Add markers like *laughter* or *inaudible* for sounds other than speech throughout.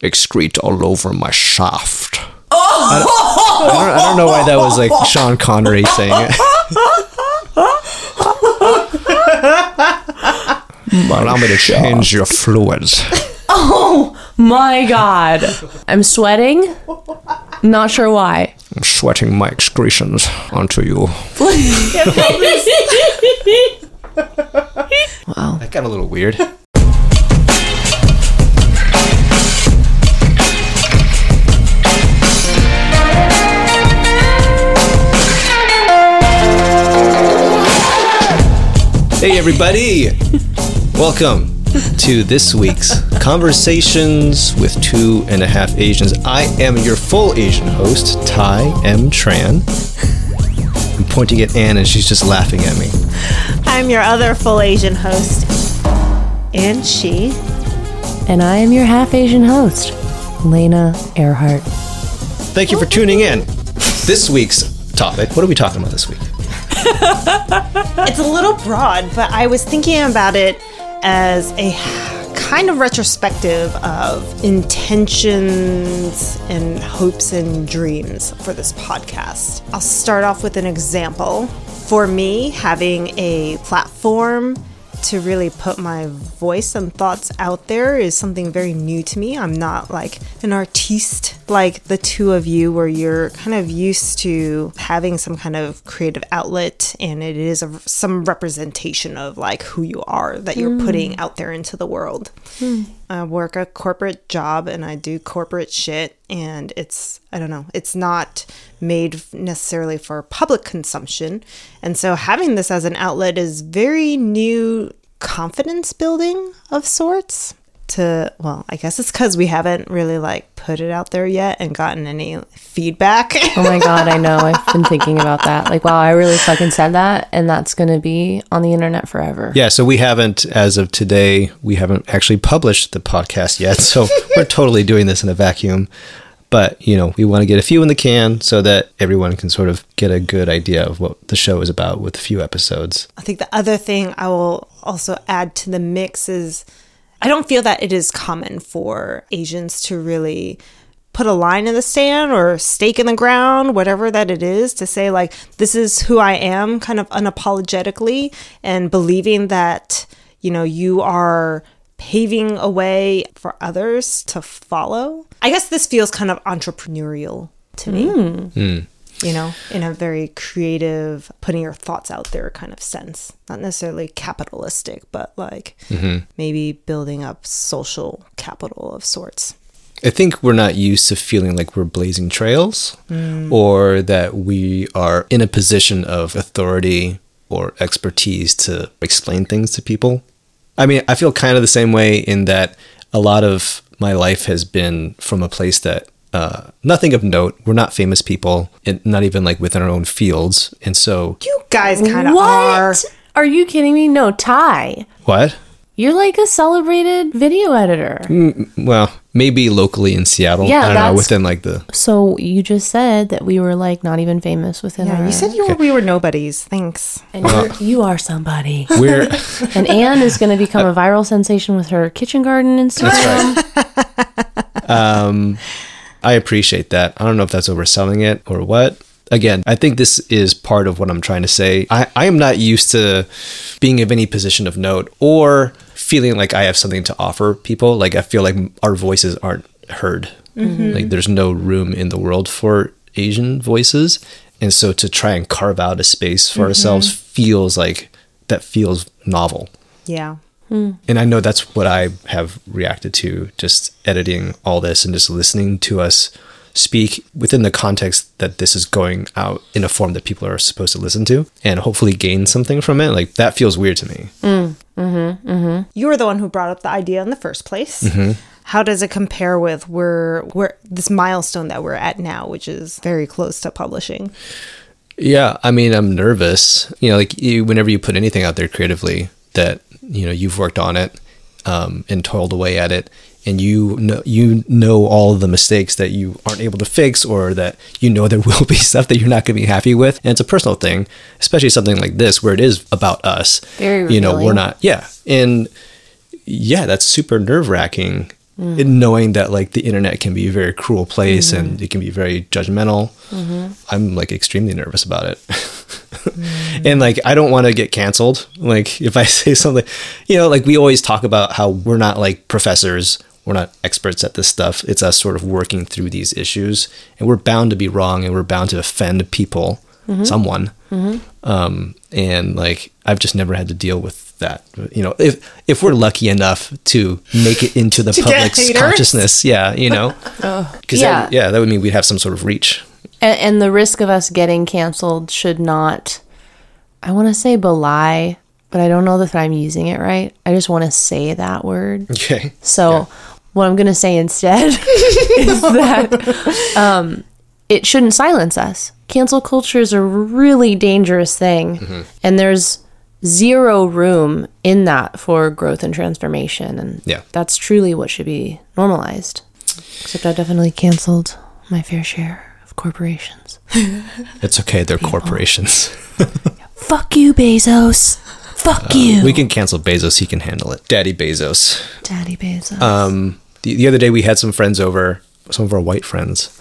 excrete all over my shaft. I, don't, I, don't, I don't know why that was like Sean Connery saying it. Allow me to change your fluids. Oh my God. I'm sweating. Not sure why. I'm sweating my excretions onto you. Wow. *laughs* *laughs* That got a little weird. Hey, everybody! Welcome to this week's Conversations with Two and a Half Asians. I am your full Asian host, Ty M. Tran. I'm pointing at Anne and she's just laughing at me. I'm your other full Asian host, and she. And I am your half Asian host, Lena Earhart. Thank you for tuning in. This week's topic, what are we talking about this week? It's a little broad, but I was thinking about it as a kind of retrospective of intentions and hopes and dreams for this podcast. I'll start off with an example. For me, having a platform to really put my voice and thoughts out there is something very new to me. I'm not like an artiste like the two of you, where you're kind of used to having some kind of creative outlet and it is a, some representation of like who you are that you're mm. putting out there into the world. Hmm. I work a corporate job and I do corporate shit, and it's, I don't know, it's not made necessarily for public consumption. And so having this as an outlet is very new confidence building of sorts. To, well, I guess it's because we haven't really like put it out there yet and gotten any feedback. Oh my God, I know. I've been *laughs* thinking about that. Like, wow, I really fucking said that. And that's going to be on the internet forever. Yeah, so we haven't, as of today, we haven't actually published the podcast yet. So *laughs* we're totally doing this in a vacuum. But, you know, we want to get a few in the can so that everyone can sort of get a good idea of what the show is about with a few episodes. I think the other thing I will also add to the mix is I don't feel that it is common for Asians to really put a line in the sand or stake in the ground, whatever that it is, to say, like, this is who I am, kind of unapologetically, and believing that, you know, you are paving a way for others to follow. I guess this feels kind of entrepreneurial to me hmm. Hmm. You know, in a very creative, putting your thoughts out there kind of sense. Not necessarily capitalistic, but like mm-hmm. maybe building up social capital of sorts. I think we're not used to feeling like we're blazing trails mm. or that we are in a position of authority or expertise to explain things to people. I mean, I feel kind of the same way in that a lot of my life has been from a place that uh, nothing of note. We're not famous people, and not even like within our own fields. And so, You guys kind of are. What? Are you kidding me? No, Ty. what? You're like a celebrated video editor. Well, maybe locally in Seattle. Yeah, I don't know, within like the So you just said that we were like not even famous within Yeah, our. you said you were, we were nobodies. Thanks. and you're, you are somebody. we're *laughs* And Anne is going to become a viral sensation with her kitchen garden Instagram. um, I appreciate that. I don't know if that's overselling it or what. Again, I think this is part of what I'm trying to say. I, I am not used to being of any position of note or feeling like I have something to offer people. Like I feel like our voices aren't heard. Mm-hmm. Like there's no room in the world for Asian voices. And so to try and carve out a space for mm-hmm. ourselves feels like that feels novel. Yeah. And I know that's what I have reacted to just editing all this and just listening to us speak within the context that this is going out in a form that people are supposed to listen to and hopefully gain something from it. Like that feels weird to me. Mm, mm-hmm, mm-hmm. You were the one who brought up the idea in the first place. Mm-hmm. How does it compare with where where this milestone that we're at now, which is very close to publishing? Yeah, I mean, I'm nervous. You know, like you, whenever you put anything out there creatively that you know you've worked on it um, and toiled away at it, and you know you know all of the mistakes that you aren't able to fix, or that you know there *laughs* will be stuff that you're not going to be happy with, and it's a personal thing, especially something like this where it is about us. Very you know, we're not. Yeah, and yeah, that's super nerve wracking. Mm. And knowing that like the internet can be a very cruel place and mm-hmm. it can be very judgmental, mm-hmm. I'm like extremely nervous about it. *laughs* Mm. and like I don't want to get canceled. Like if I *laughs* say something, you know, like we always talk about how we're not like professors, we're not experts at this stuff. It's us sort of working through these issues, and we're bound to be wrong, and we're bound to offend people, mm-hmm. someone. Um, and like I've just never had to deal with that. You know, if if we're lucky enough to make it into the get public's consciousness, yeah, you know, *laughs* because Yeah. that, yeah, that would mean we'd have some sort of reach. And, and the risk of us getting canceled should not, I want to say belie, but I don't know that I'm using it right. I just want to say that word. *laughs* Okay. So, what I'm going to say instead *laughs* is that um, it shouldn't silence us. Cancel culture is a really dangerous thing, and there's zero room in that for growth and transformation. And Yeah. that's truly what should be normalized. Except I've definitely canceled my fair share of corporations. *laughs* It's okay. They're corporations. *laughs* Fuck you, Bezos. Fuck you, We can cancel Bezos. He can handle it. Daddy Bezos. Daddy Bezos. Um, the, the other day we had some friends over, some of our white friends,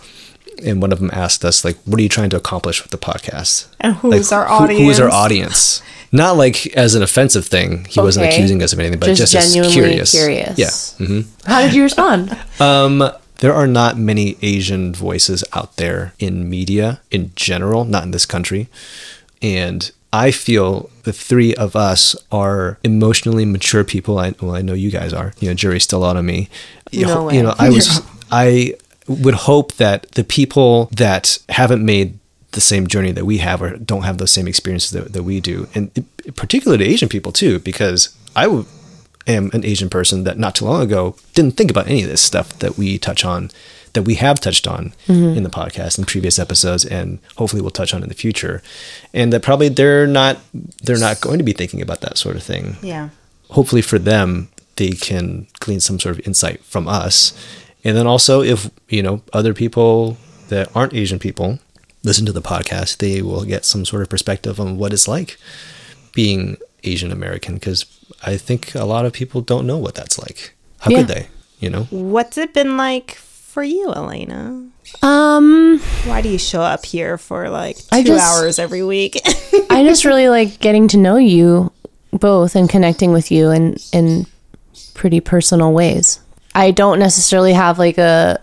and one of them asked us like, "What are you trying to accomplish with the podcast?" And who's Like, our who- audience? who is our audience? Not like as an offensive thing. He wasn't accusing us of anything, but just, just, as genuinely curious. curious. Yeah. hmm How did you respond? *laughs* Um, there are not many Asian voices out there in media in general, not in this country. And I feel the three of us are emotionally mature people. I, well, I know you guys are. You know, jury's still out on me. No know, way. you know, I was, *laughs* I would hope that the people that haven't made the same journey that we have or don't have those same experiences that, that we do, and particularly to Asian people too, because I w- am an Asian person that not too long ago didn't think about any of this stuff that we touch on, that we have touched on mm-hmm. in the podcast in previous episodes, and hopefully we'll touch on in the future, and that probably they're not they're not going to be thinking about that sort of thing. Yeah. Hopefully for them, they can glean some sort of insight from us, and then also if you know other people that aren't Asian people listen to the podcast, they will get some sort of perspective on what it's like being Asian American because I think a lot of people don't know what that's like. How Yeah. could they? You know? What's it been like for you, Elena? Um, Why do you show up here for like two just- hours every week? *laughs* I just really like getting to know you both and connecting with you in in pretty personal ways. I don't necessarily have like a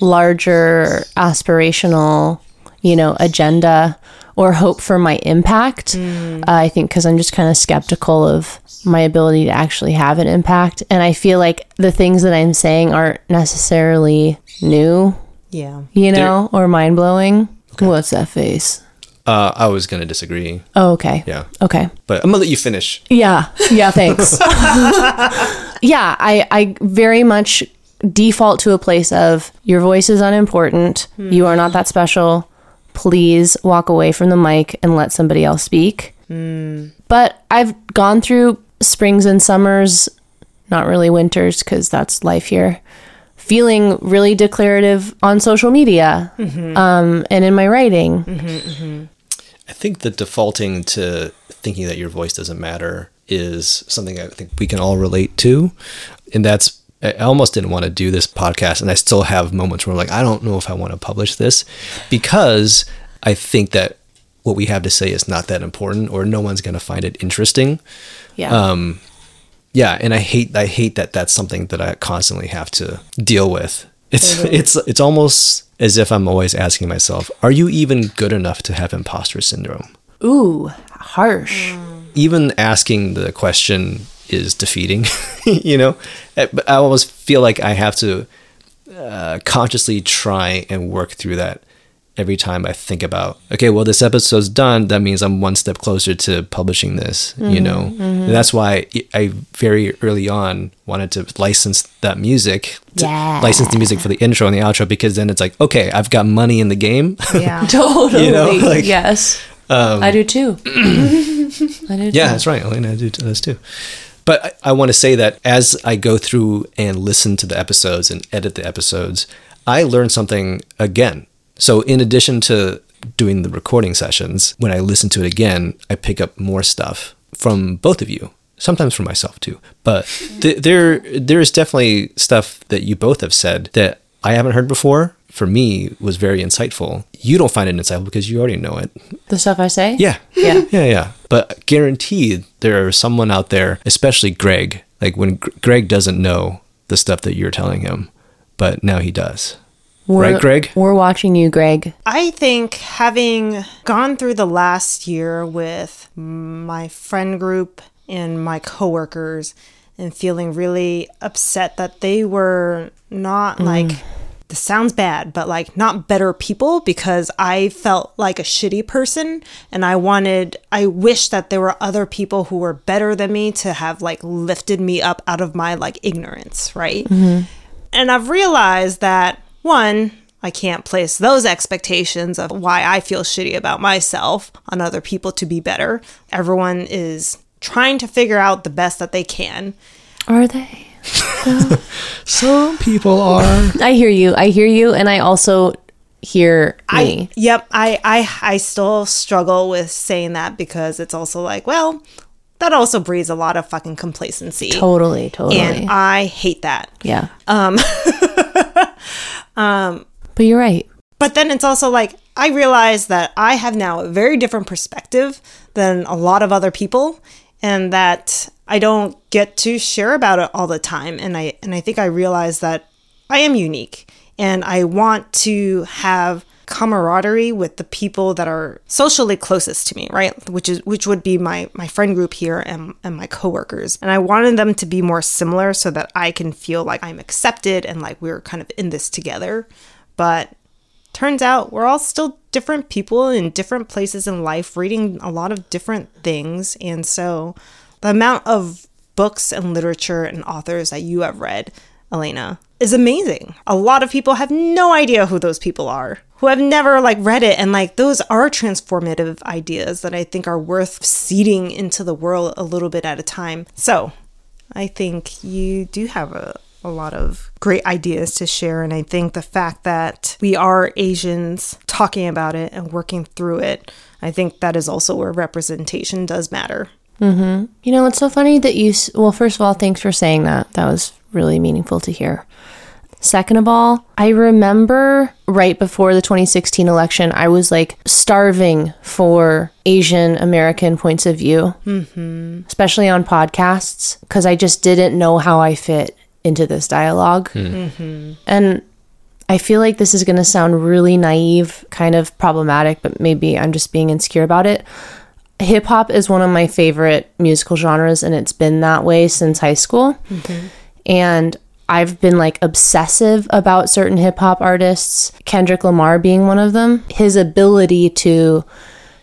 larger aspirational, you know, agenda or hope for my impact. Uh, I think because I'm just kind of skeptical of my ability to actually have an impact, and I feel like the things that I'm saying aren't necessarily new, yeah. you know, or mind blowing. What's that face? Uh, I was going to disagree. Oh, okay. Yeah. Okay. But I'm going to let you finish. Yeah. Yeah, thanks. *laughs* yeah, I I very much default to a place of your voice is unimportant. Hmm. You are not that special. Please walk away from the mic and let somebody else speak. Hmm. But I've gone through springs and summers, not really winters cuz that's life here. Feeling really declarative on social media mm-hmm. um, and in my writing. Mm-hmm, mm-hmm. I think that defaulting to thinking that your voice doesn't matter is something I think we can all relate to. And that's, I almost didn't want to do this podcast. And I still have moments where I'm like, I don't know if I want to publish this because I think that what we have to say is not that important or no one's going to find it interesting. Yeah. Um, yeah, and I hate I hate that that's something that I constantly have to deal with. It's it's it's almost as if I'm always asking myself, are you even good enough to have imposter syndrome? Ooh, harsh. Even asking the question is defeating, *laughs* you know? I but I almost feel like I have to uh, consciously try and work through that every time I think about, okay, well, this episode's done. That means I'm one step closer to publishing this, you mm-hmm, know? And that's why I very early on wanted to license that music, Yeah. license the music for the intro and the outro, because then it's like, okay, I've got money in the game. Yeah. *laughs* *laughs* Totally. You know, like- yes. Um, I do too. *clears throat* I do Yeah, too. that's right. Elena, I do this too. But I, I want to say that as I go through and listen to the episodes and edit the episodes, I learn something again. So, in addition to doing the recording sessions, when I listen to it again, I pick up more stuff from both of you. sometimes from myself too. But *laughs* th- there there is definitely stuff that you both have said that I haven't heard before. For me, was very insightful. You don't find it insightful because you already know it. The stuff I say? Yeah, *laughs* Yeah. yeah, yeah. But guaranteed, there is someone out there, especially Greg. Like when Gr- Greg doesn't know the stuff that you're telling him, but now he does. We're, right, Greg? We're watching you, Greg. I think having gone through the last year with my friend group and my coworkers and feeling really upset that they were not mm. like this sounds bad, but like not better people because I felt like a shitty person and I wanted I wish that there were other people who were better than me to have like lifted me up out of my like ignorance, right? Mm-hmm. And I've realized that one, I can't place those expectations of why I feel shitty about myself on other people to be better. Everyone is trying to figure out the best that they can. Are they? *laughs* Some people are. I hear you. I hear you. And I also hear I me. yep, I I I still struggle with saying that because it's also like, well, that also breeds a lot of fucking complacency. totally, totally. And I hate that. yeah. Um. *laughs* um. But you're right. But then it's also like I realize that I have now a very different perspective than a lot of other people and that I don't get to share about it all the time and I and I think I realize that I am unique and I want to have camaraderie with the people that are socially closest to me, right? Which is which would be my my friend group here and and my coworkers. And I wanted them to be more similar so that I can feel like I'm accepted and like we're kind of in this together. But turns out we're all still different people in different places in life reading a lot of different things and so the amount of books and literature and authors that you have read elena is amazing a lot of people have no idea who those people are who have never like read it and like those are transformative ideas that i think are worth seeding into the world a little bit at a time so I think you do have a, a lot of great ideas to share. And I think the fact that we are Asians talking about it and working through it, I think that is also where representation does matter. Mm-hmm. You know, it's so funny that you. Well, first of all, thanks for saying that. That was really meaningful to hear. Second of all, I remember right before the 2016 election, I was like starving for Asian American points of view, mm-hmm. especially on podcasts, because I just didn't know how I fit into this dialog hmm. mm-hmm. And I feel like this is going to sound really naive, kind of problematic, but maybe I'm just being insecure about it. Hip hop is one of my favorite musical genres and it's been that way since high school. Mm-hmm. And I've been like obsessive about certain hip hop artists, Kendrick Lamar being one of them. His ability to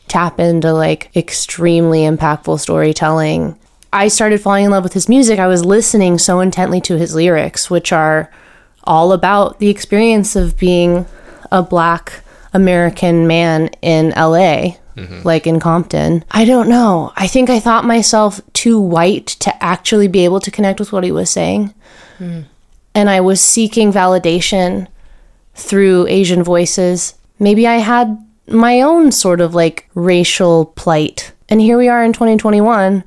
tap into like extremely impactful storytelling. I started falling in love with his music. I was listening so intently to his lyrics, which are all about the experience of being a black American man in LA, mm-hmm. like in Compton. I don't know. I think I thought myself too white to actually be able to connect with what he was saying. Hmm. And I was seeking validation through Asian voices. Maybe I had my own sort of like racial plight. And here we are in 2021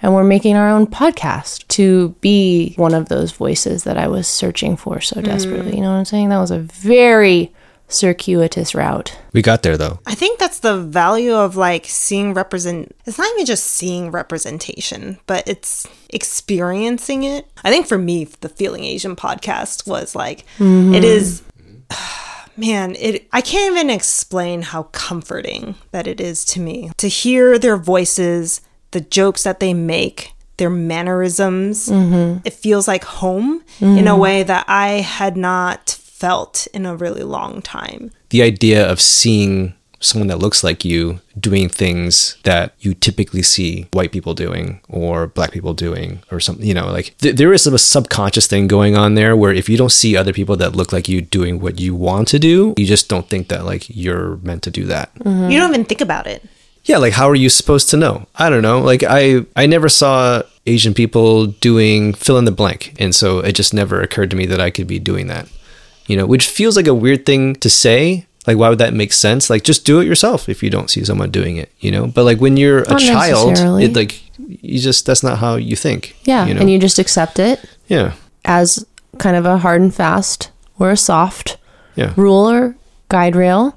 and we're making our own podcast to be one of those voices that I was searching for so desperately. Mm. You know what I'm saying? That was a very circuitous route. We got there though. I think that's the value of like seeing represent. It's not even just seeing representation, but it's experiencing it. I think for me, the Feeling Asian podcast was like, mm-hmm. it is *sighs* man, it I can't even explain how comforting that it is to me to hear their voices, the jokes that they make, their mannerisms. Mm-hmm. It feels like home in a mm-hmm. way that I had not felt in a really long time. The idea of seeing someone that looks like you doing things that you typically see white people doing or black people doing or something you know like th- there is a subconscious thing going on there where if you don't see other people that look like you doing what you want to do you just don't think that like you're meant to do that. Mm-hmm. You don't even think about it. yeah like how are you supposed to know? I don't know. Like i i never saw asian people doing fill in the blank. And so it just never occurred to me that i could be doing that you know which feels like a weird thing to say like why would that make sense like just do it yourself if you don't see someone doing it you know but like when you're a child it like you just that's not how you think. Yeah. you know? And you just accept it yeah, as kind of a hard and fast or a soft yeah, rule or guide rail.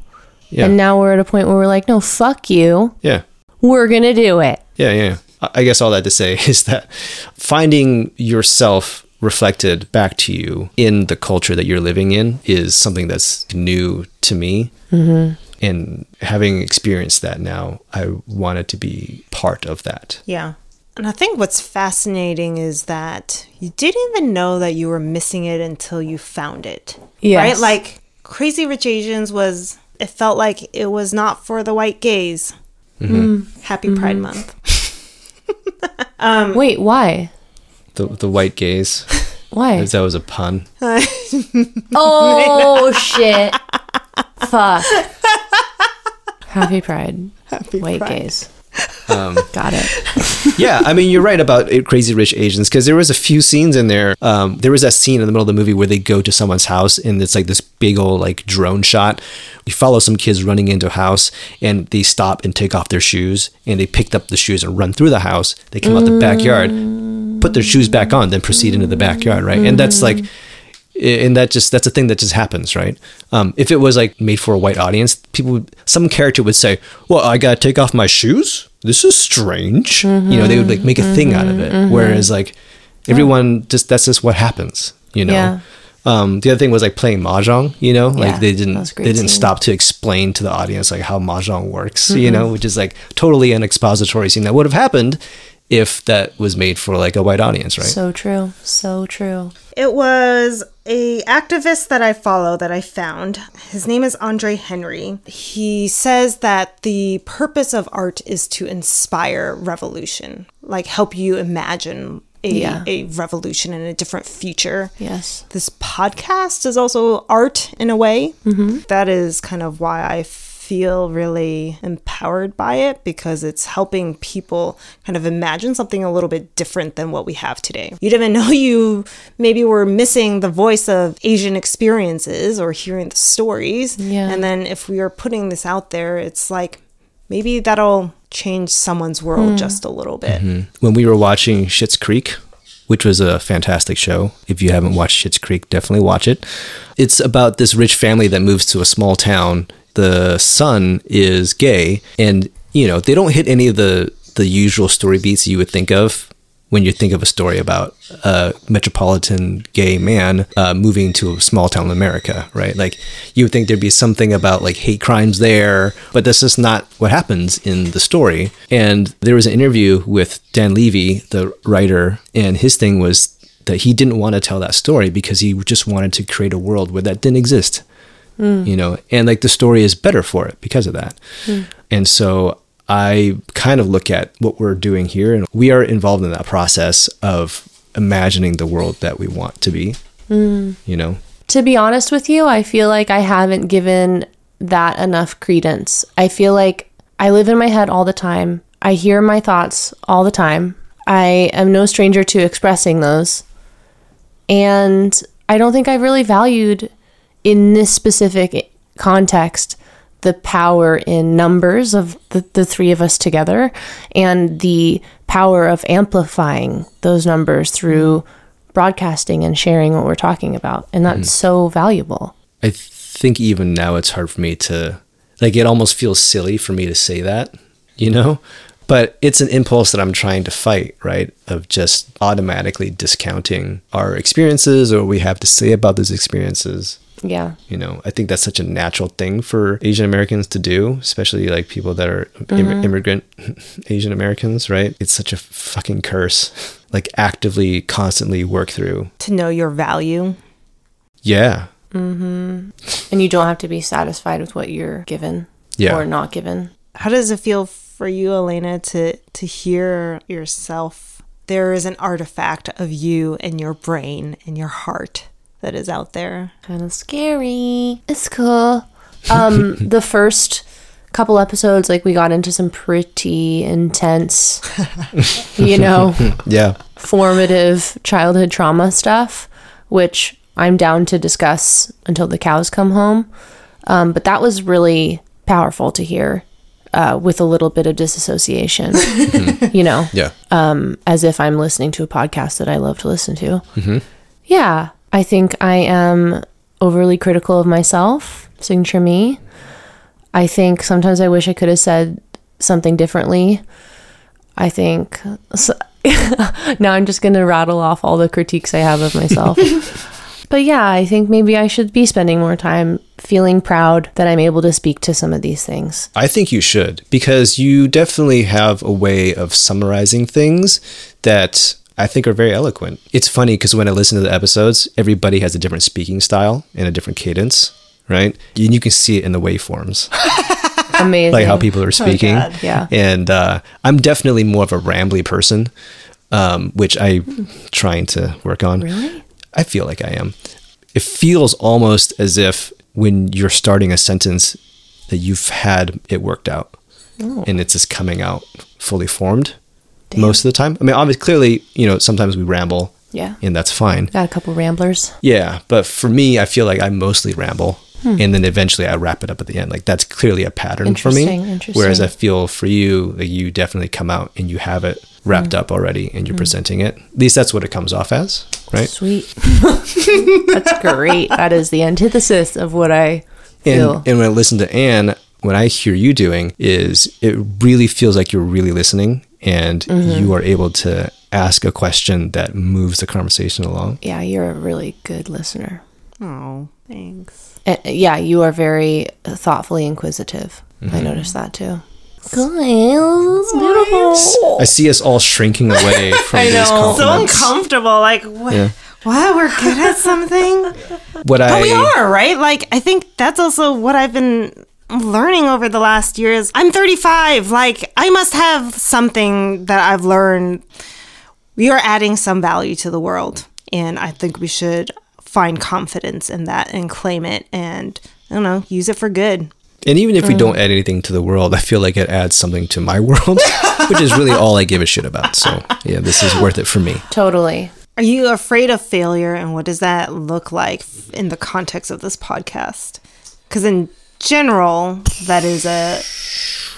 yeah, And now we're at a point where we're like, no, fuck you. yeah. We're going to do it. Yeah, yeah. I guess all that to say *laughs* is that finding yourself reflected back to you in the culture that you're living in is something that's new to me. Mm-hmm. And having experienced that now, I wanted to be part of that. Yeah. And I think what's fascinating is that you didn't even know that you were missing it until you found it. Yes. Right? Like Crazy Rich Asians was, it felt like it was not for the white gays. Mm-hmm. Mm. Happy Pride mm-hmm. Month. *laughs* Um, Wait, why? The, the white gaze, *laughs* Why? that was a pun. *laughs* Oh, *laughs* shit. Fuck. Happy Pride. Happy White Pride. gays. Um, Got it. *laughs* yeah, I mean, you're right about Crazy Rich Asians because there was a few scenes in there. Um, there was that scene in the middle of the movie where they go to someone's house and it's like this big old like drone shot. You follow some kids running into a house and they stop and take off their shoes and they picked up the shoes and run through the house. They come out the backyard, put their shoes back on, then proceed into the backyard, right? And that's like and that just that's a thing that just happens right um, if it was like made for a white audience people some character would say well i gotta take off my shoes this is strange. You know they would like make a thing out of it. Mm-hmm. Whereas mm-hmm. like everyone just that's just what happens you know? Yeah. um, the other thing was like playing mahjong you know? Like Yeah, they didn't was a great they didn't scene. stop to explain to the audience like how mahjong works you know? Mm-hmm. Which is like totally an expository scene that would have happened if that was made for like a white audience right? So true. So true. It was a activist that I follow that I found. His name is Andre Henry. He says that the purpose of art is to inspire revolution, like help you imagine a, Yeah. a revolution in a different future. Yes. This podcast is also art in a way. Mm-hmm. That is kind of why I feel really empowered by it because it's helping people kind of imagine something a little bit different than what we have today. You didn't even know you maybe were missing the voice of Asian experiences or hearing the stories. Yeah. And then if we are putting this out there, it's like maybe that'll change someone's world hmm. just a little bit. Mm-hmm. when we were watching Schitt's Creek, which was a fantastic show. If you haven't watched Schitt's Creek, definitely watch it. It's about this rich family that moves to a small town. The son is gay, and you know they don't hit any of the the usual story beats you would think of when you think of a story about a metropolitan gay man uh, moving to a small town in America, right? Like you would think there'd be something about like hate crimes there, but that's just not what happens in the story. And there was an interview with Dan Levy, the writer, and his thing was that he didn't want to tell that story because he just wanted to create a world where that didn't exist Mm. you know and like the story is better for it because of that mm. and so i kind of look at what we're doing here and we are involved in that process of imagining the world that we want to be mm. you know To be honest with you, I feel like I haven't given that enough credence. I feel like I live in my head all the time. I hear my thoughts all the time. I am no stranger to expressing those. And I don't think I've really valued in this specific context the power in numbers of the, the three of us together and the power of amplifying those numbers through broadcasting and sharing what we're talking about. And that's mm. so valuable. i think even now it's hard for me to like it almost feels silly for me to say that you know but it's an impulse that i'm trying to fight right of just automatically discounting our experiences or what we have to say about those experiences Yeah. you know i think that's such a natural thing for asian americans to do especially like people that are Im- mm-hmm. immigrant *laughs* asian americans right it's such a fucking curse *laughs* like actively constantly work through To know your value. yeah mm-hmm. And you don't have to be satisfied with what you're given Yeah. or not given. How does it feel for you, Elena, to to hear yourself? There is an artifact of you and your brain and your heart that is out there. Kind of scary. It's cool. Um, *laughs* the first couple episodes, like we got into some pretty intense, you *laughs* know, yeah formative childhood trauma stuff, which I'm down to discuss until the cows come home. Um, but that was really powerful to hear. uh, with a little bit of disassociation, *laughs* you know, Yeah. as if I'm listening to a podcast that I love to listen to. Yeah, I think I am overly critical of myself, signature me. I think sometimes I wish I could have said something differently. I think so, *laughs* now I'm just going to rattle off all the critiques I have of myself. *laughs* but yeah, I think maybe I should be spending more time feeling proud that I'm able to speak to some of these things. I think you should because you definitely have a way of summarizing things that I think are very eloquent. It's funny because when I listen to the episodes, everybody has a different speaking style and a different cadence, right? And you can see it in the waveforms, *laughs* Amazing. like how people are speaking. God. Yeah. And uh, I'm definitely more of a rambly person, um, which I'm trying to work on. Really? I feel like I am. It feels almost as if when you're starting a sentence that you've had it worked out Oh. and it's just coming out fully formed most of the time. I mean, obviously, clearly, you know, sometimes we ramble Yeah. and that's fine. Got a couple ramblers. Yeah. But for me, I feel like I mostly ramble hmm. and then eventually I wrap it up at the end. Like that's clearly a pattern for me. Interesting. Whereas I feel for you, like you definitely come out and you have it wrapped hmm. up already and you're hmm. presenting it. At least that's what it comes off as, right? Sweet. *laughs* That's great. That is the antithesis of what I feel. And, and when I listen to Anne, what I hear you doing is it really feels like you're really listening and Mm-hmm. you are able to ask a question that moves the conversation along. yeah, you're a really good listener. Oh, thanks. Uh, yeah, you are very thoughtfully inquisitive. Mm-hmm. I noticed that too. Guys, beautiful. I see us all shrinking away *laughs* from I these know. So uncomfortable. Like, what? Yeah. What? We're good at something? What I we are, right? Like, I think that's also what I've been learning over the last years. I'm 35. Like, I must have something that I've learned. We are adding some value to the world. And I think we should find confidence in that and claim it and, I don't know, use it for good. And even if we Mm. don't add anything to the world, I feel like it adds something to my *laughs* world, which is really all I give a shit about. So, yeah, this is worth it for me. Totally. Are you afraid of failure and what does that look like in the context of this podcast? Because in general, that is a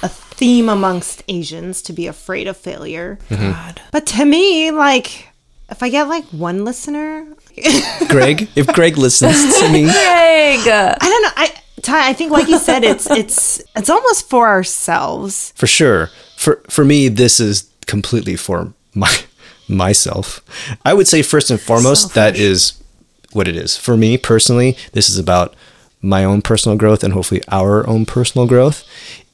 a theme amongst Asians to be afraid of failure. Mm-hmm. God. But to me, like if I get like one listener, *laughs* Greg, if Greg listens to me, *laughs* Greg. I don't know. I Ty, I think like you said, it's it's it's almost for ourselves. for sure. For for me, this is completely for my myself. I would say first and foremost that is what it is. For me personally, this is about my own personal growth and hopefully our own personal growth.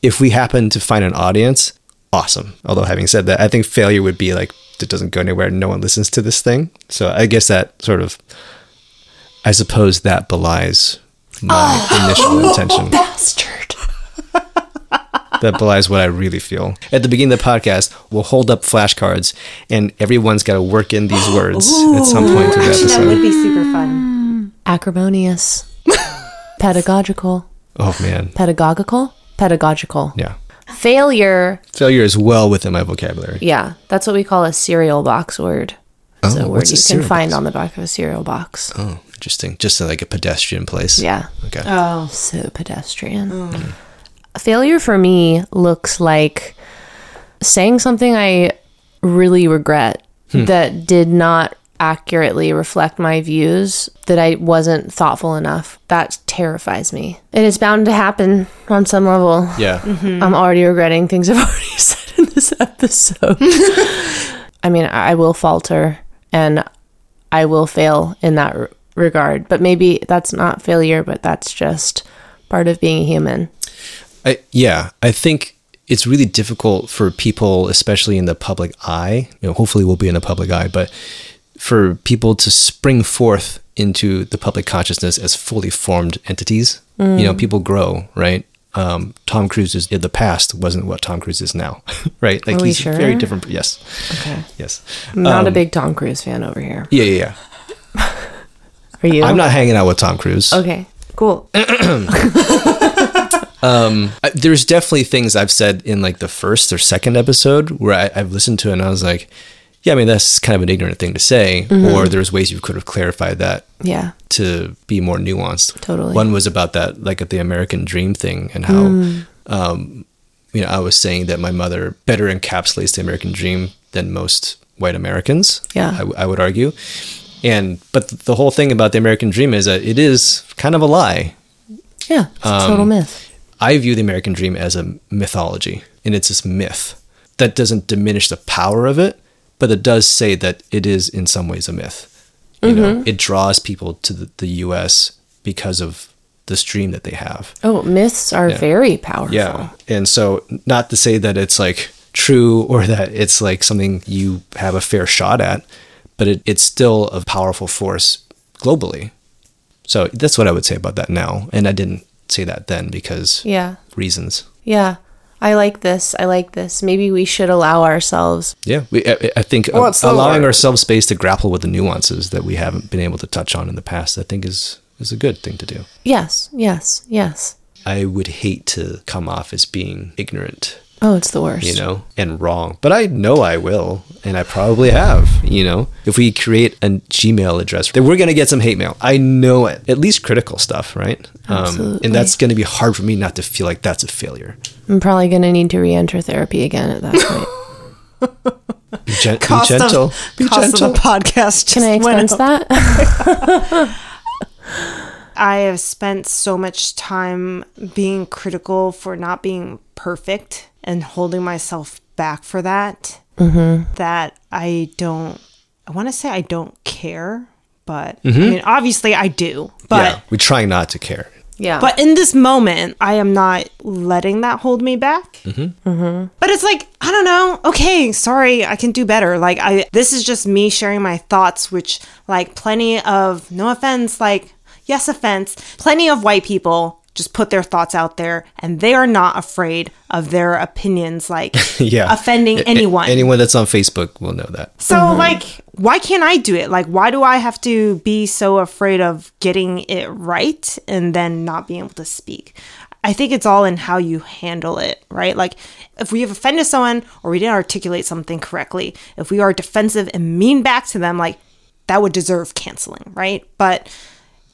If we happen to find an audience, awesome. Although having said that, I think failure would be like it doesn't go anywhere. No one listens to this thing. So I guess that sort of, I suppose that belies my oh. initial *laughs* intention Bastard. *laughs* that belies what I really feel. At the beginning of the podcast, we'll hold up flashcards, and everyone's got to work in these words at some point in the That episode. would be super fun. Acrimonious. *laughs* Pedagogical. Oh man, Pedagogical? Pedagogical. yeah. Failure. Failure is well within my vocabulary. Yeah, that's what we call a cereal box word. It's Oh, a word what's a you can find box? on the back of a cereal box. Oh, interesting. Just like a pedestrian place. Yeah. Okay. Oh, So pedestrian. Oh. Failure for me looks like saying something I really regret hmm. that did not accurately reflect my views, that I wasn't thoughtful enough. That terrifies me. And it's bound to happen on some level. yeah. Mm-hmm. I'm already regretting things I've *laughs* already said in this episode. *laughs* I mean, I I will falter and I will fail in that r- regard, but maybe that's not failure, but that's just part of being human. I, yeah, I think it's really difficult for people, especially in the public eye. You know, hopefully we'll be in the public eye, but for people to spring forth into the public consciousness as fully formed entities. You know, people grow, right? Um, Tom Cruise is in the past wasn't what Tom Cruise is now, *laughs* right? Like he's sure? very different. Yes, Okay. yes. I'm not a Um, big Tom Cruise fan over here. Yeah, yeah, yeah. *laughs* Are you? I'm not hanging out with Tom Cruise. Okay, cool. *clears throat* I- there's definitely things I've said in like the first or second episode where I, I've listened to it and I was like, yeah, I mean, that's kind of an ignorant thing to say. Mm-hmm. Or there's ways you could have clarified that Yeah, to be more nuanced. Totally. One was about that, like at the American dream thing and how Mm. um, you know, I was saying that my mother better encapsulates the American dream than most white Americans. Yeah. I, I would argue. And but the whole thing about the American dream is that it is kind of a lie. Yeah, it's a Um, total myth. I view the American dream as a mythology, and it's this myth that doesn't diminish the power of it, but it does say that it is in some ways a myth. You know, mm-hmm. it draws people to the, the U.S. because of this dream that they have. Oh, myths are Yeah. very powerful. Yeah, and so not to say that it's like true *laughs* or that it's like something you have a fair shot at, but it, it's still a powerful force globally. So that's what I would say about that now, and I didn't say that then because Yeah. reasons. Yeah. I like this. I like this. Maybe we should allow ourselves. Yeah, we, I, I think Well, it's the allowing word. ourselves space to grapple with the nuances that we haven't been able to touch on in the past, I think is is a good thing to do. Yes. Yes. Yes. I would hate to come off as being ignorant, Oh, it's the worst. you know, and wrong, but I know I will, and I probably have. You know, if we create a Gmail address, then we're gonna get some hate mail. I know it. At least critical stuff, right? Um, Absolutely. and that's gonna be hard for me not to feel like that's a failure. I'm probably going to need to re-enter therapy again at that *laughs* point. Be, gen- be Cost of- gentle. be cost gentle. of the podcast. Just Can I went expense up. that? *laughs* I have spent so much time being critical for not being perfect and holding myself back for that mm-hmm. that I don't. I want to say I don't care, but I mm-hmm. mean, obviously I do. But yeah, we try not to care. yeah. But in this moment, I am not letting that hold me back. Mm-hmm. mm-hmm. But it's like I don't know. Okay, sorry, I can do better. Like I, this is just me sharing my thoughts, which like plenty of no offense, like yes offense, plenty of white people just put their thoughts out there, and they are not afraid of their opinions, like *laughs* yeah offending A- a- anyone. anyone that's on facebook will know that So, like, why can't I do it? Like, why do I have to be so afraid of getting it right and then not being able to speak? I think it's all in how you handle it, right? Like, if we have offended someone or we didn't articulate something correctly, if we are defensive and mean back to them, like, that would deserve canceling, right? But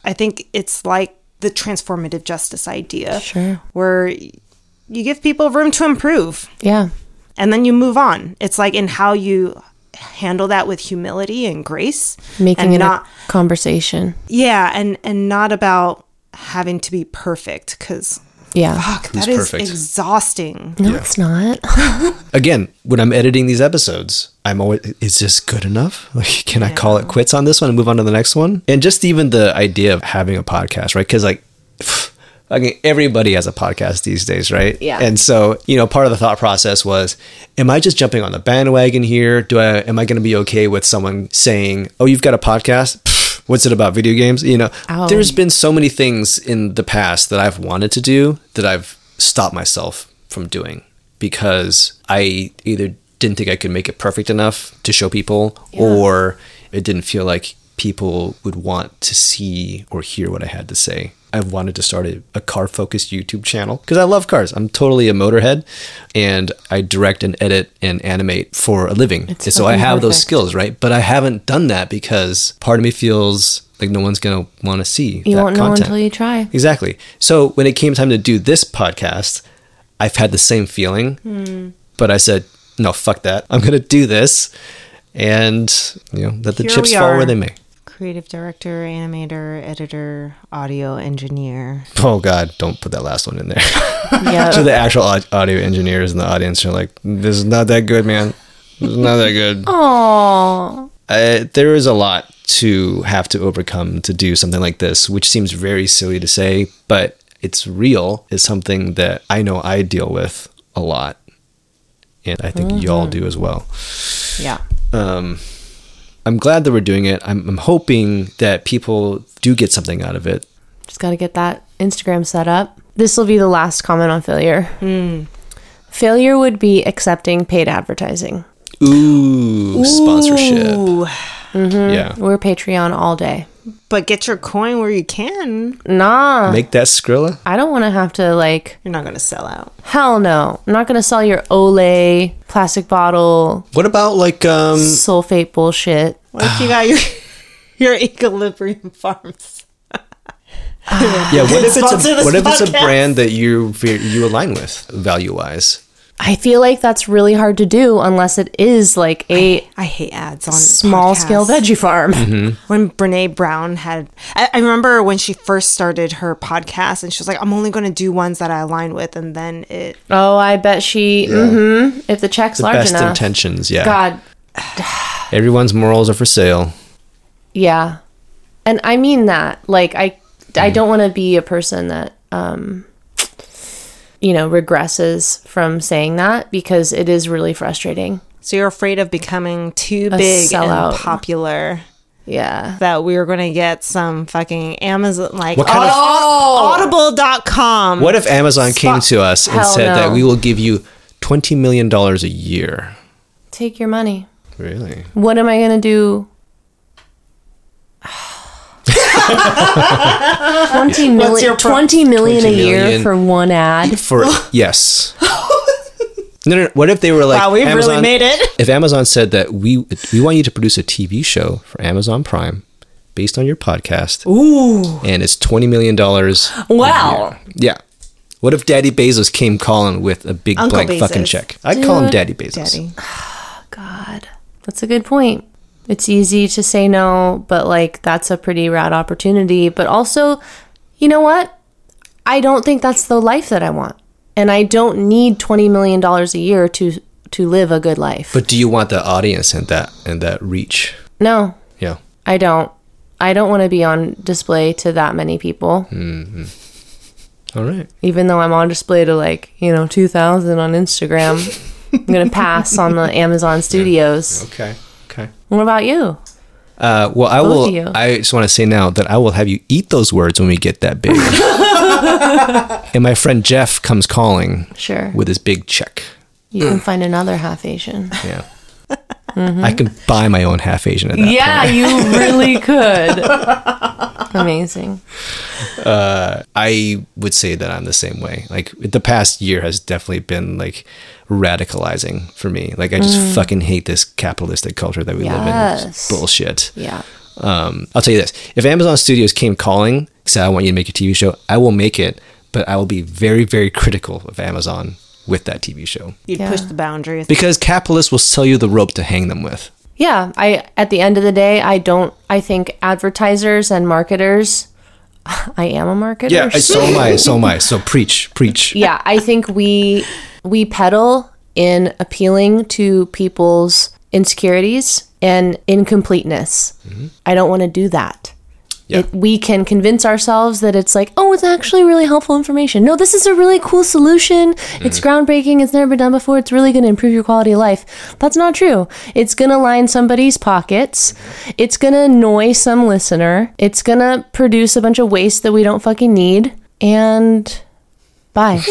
I think it's like the transformative justice idea, Sure. where you give people room to improve yeah. and then you move on. It's like in how you handle that with humility and grace, Making and it not a conversation. yeah, and and not about having to be perfect because Yeah. fuck that is perfect? exhausting. No, it's not. *laughs* again when i'm editing these episodes i'm always is this good enough *laughs* like can i call it quits on this one and move on to the next one and just even the idea of having a podcast right because like *sighs* I mean, everybody has a podcast these days, right? Yeah. And so, you know, part of the thought process was, am I just jumping on the bandwagon here? Do I, am I going to be okay with someone saying, oh, you've got a podcast? What's it about? Video games? You know, Ow. there's been so many things in the past that I've wanted to do that I've stopped myself from doing because I either didn't think I could make it perfect enough to show people or it didn't feel like people would want to see or hear what I had to say. I've wanted to start a, a car focused YouTube channel because I love cars. I'm totally a motorhead and I direct and edit and animate for a living. It's and so I have those skills, right? But I haven't done that because part of me feels like no one's going to want to see You won't know until you try. Exactly. So when it came time to do this podcast, I've had the same feeling, Hmm. but I said, no, fuck that. I'm going to do this and, you know, let the Here chips fall where they may. Creative director, animator, editor, audio engineer. Oh, God, don't put that last one in there. *laughs* so the actual audio engineers in the audience are like, this is not that good, man. This is not that good. *laughs* Uh, there is a lot to have to overcome to do something like this, which seems very silly to say, but it's real. Is something that I know I deal with a lot, and I think y'all do as well. Yeah. Um, I'm glad that we're doing it. I'm, I'm hoping that people do get something out of it. Just got to get that Instagram set up. This will be the last comment on failure. Hmm. Failure would be accepting paid advertising. Ooh, sponsorship. Ooh, mm-hmm. Yeah, We're Patreon all day. But get your coin where you can. Nah. make that Skrilla. I don't want to have to, like, You're not going to sell out. hell no. I'm not going to sell your Olay plastic bottle What about like um? sulfate bullshit. What if you got your *laughs* your equilibrium *laughs* farms? Yeah, what *laughs* if it's Sponsor a this what if it's a podcast. brand that you you align with value wise? I feel like that's really hard to do unless it is like a I hate ads on small scale veggie farm. when Brene Brown had, I, I remember when she first started her podcast, and she was like, "I'm only going to do ones that I align with," and then it. Oh, I bet she. hmm if the check's The large best enough. intentions, yeah. God, *sighs* Everyone's morals are for sale. yeah, and I mean that. Like, I, I don't want to be a person that, um, you know, regresses from saying that because it is really frustrating. So you're afraid of becoming too A big sellout. and popular Yeah. that we were going to get some fucking Amazon like What kind of- oh! Audible.com. What if Amazon came to us and Hell said that we will give you $20 million a year? Take your money. Really? What am I going to do? 20 million, your pro- 20 million 20 a year million. for one ad. *laughs* For, yes. No, no, no. What if they were like, wow, we've really made it. If Amazon said that we we want you to produce a TV show for Amazon Prime based on your podcast, Ooh. and it's twenty million dollars. Wow. Yeah. What if Daddy Bezos came calling with a big Uncle blank fucking check? I'd call him Daddy Bezos. Daddy. *sighs* God, that's a good point. It's easy to say no, but like that's a pretty rad opportunity. But also, you know what? I don't think that's the life that I want. And I don't need $20 million a year to to live a good life. But do you want the audience and that and that reach? no, Yeah. I don't. I don't want to be on display to that many people. Mm-hmm. All right. Even though I'm on display to like, you know, 2000 on Instagram. I'm going *laughs* to pass on the Amazon Studios. Okay. Okay. What about you? Uh, well, I Both will. I just want to say now that I will have you eat those words when we get that big. *laughs* and my friend Jeff comes calling Sure. with his big check. You can find another half Asian. Yeah. I can buy my own half Asian at that Yeah, point. you really *laughs* could. Amazing. I would say that I'm the same way. Like the past year has definitely been like radicalizing for me. Like I just fucking hate this capitalistic culture that we live in. It's bullshit. Yeah. Um, I'll tell you this: if Amazon Studios came calling, said, "I want you to make a TV show," I will make it, but I will be very, very critical of Amazon with that TV show You'd Yeah. push the boundaries. because capitalists will sell you the rope to hang them with. Yeah, I at the end of the day, I don't I think advertisers and marketers *laughs* I am a marketer. Yeah, so am I. So am I. So *laughs* preach, preach. yeah, I think we we peddle in appealing to people's insecurities and incompleteness. Mm-hmm. I don't want to do that. Yeah. It, we can convince ourselves that it's like, oh, it's actually really helpful information. No, this is a really cool solution. It's mm-hmm. groundbreaking. It's never been done before. It's really going to improve your quality of life. That's not true. It's going to line somebody's pockets. Mm-hmm. It's going to annoy some listener. It's going to produce a bunch of waste that we don't fucking need. And bye. *laughs*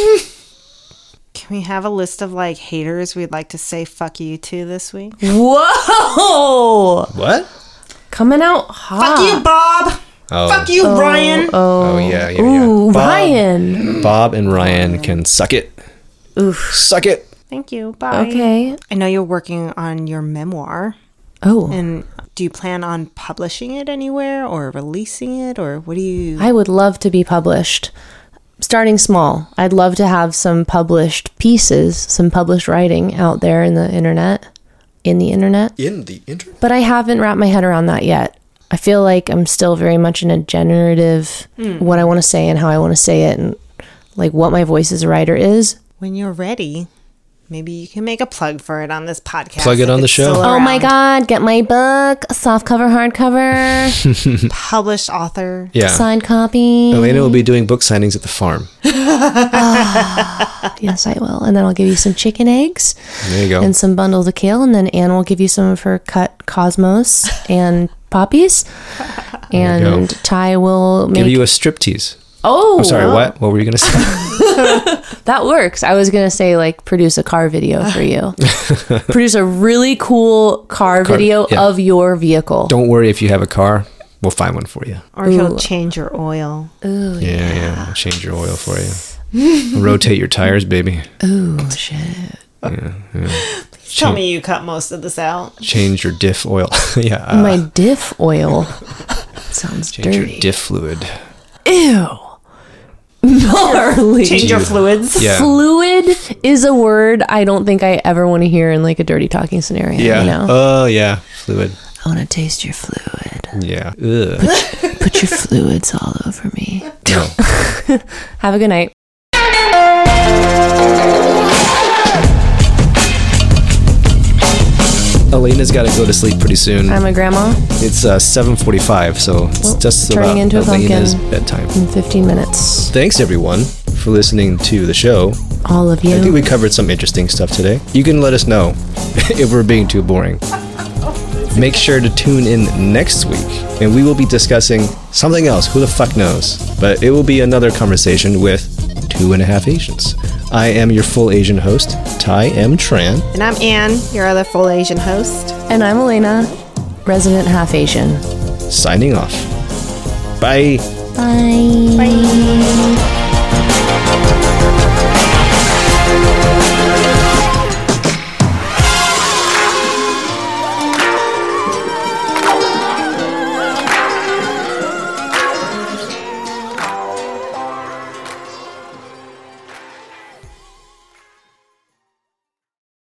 Can we have a list of like haters we'd like to say fuck you to this week? Whoa! What? Coming out hot. Fuck you, Bob. Oh. Fuck you, oh, Ryan. Oh. oh yeah, yeah, yeah. Ooh, Bob, Ryan. Bob and Ryan can suck it. Oof. Suck it. Thank you. Bye. Okay. I know you're working on your memoir, Oh. and do you plan on publishing it anywhere or releasing it, or what do you? I would love to be published. Starting small. I'd love to have some published pieces, some published writing out there in the internet. In the internet. In the internet. But I haven't wrapped my head around that yet. I feel like I'm still very much in a generative hmm. what I want to say and how I want to say it and like what my voice as a writer is. when you're ready, maybe you can make a plug for it on this podcast. Plug it on the show. Oh my god, get my book, soft cover, hardcover, *laughs* Published author. Yeah. signed copy. Elena will be doing book signings at the farm. Ah, yes, I will. And then I'll give you some chicken eggs. There you go. and some bundles of kale, and then Anne will give you some of her cut cosmos and poppies, and. Ty will make. Give you a striptease. oh, I'm sorry, what? What were you going to say? *laughs* *laughs* that works. I was gonna say like produce a car video for you, *laughs* produce a really cool car, video yeah. of your vehicle. Don't worry if you have a car. We'll find one for you. Or he'll change your oil. Ooh, Yeah, yeah. We'll change your oil for you. Rotate your tires, baby. ooh, shit. Tell me you cut most of this out. Change your diff oil. *laughs* yeah. uh, My diff oil *laughs* sounds change dirty. Change your diff fluid. Ew. All Charlie. Change your fluids. Yeah. Fluid is a word I don't think I ever want to hear in like a dirty talking scenario. Yeah. You know? Oh yeah. Fluid. I want to taste your fluid. Yeah. Ugh. Put your fluids all over me. No. *laughs* Have a good night. Elena's got to go to sleep pretty soon. I'm a grandma It's uh, 7:45, so it's Well, just turning about into a Elena's pumpkin. bedtime. in 15 minutes. Thanks everyone for listening to the show. All of you. I think we covered some interesting stuff today. You can let us know *laughs* if we're being too boring. Make sure to tune in next week, and we will be discussing something else. Who the fuck knows? But it will be another conversation with two and a half Asians. I am your full Asian host, Ty M. Tran. And I'm Anne, your other full Asian host. And I'm Elena, resident half Asian. signing off. Bye. Bye. Bye.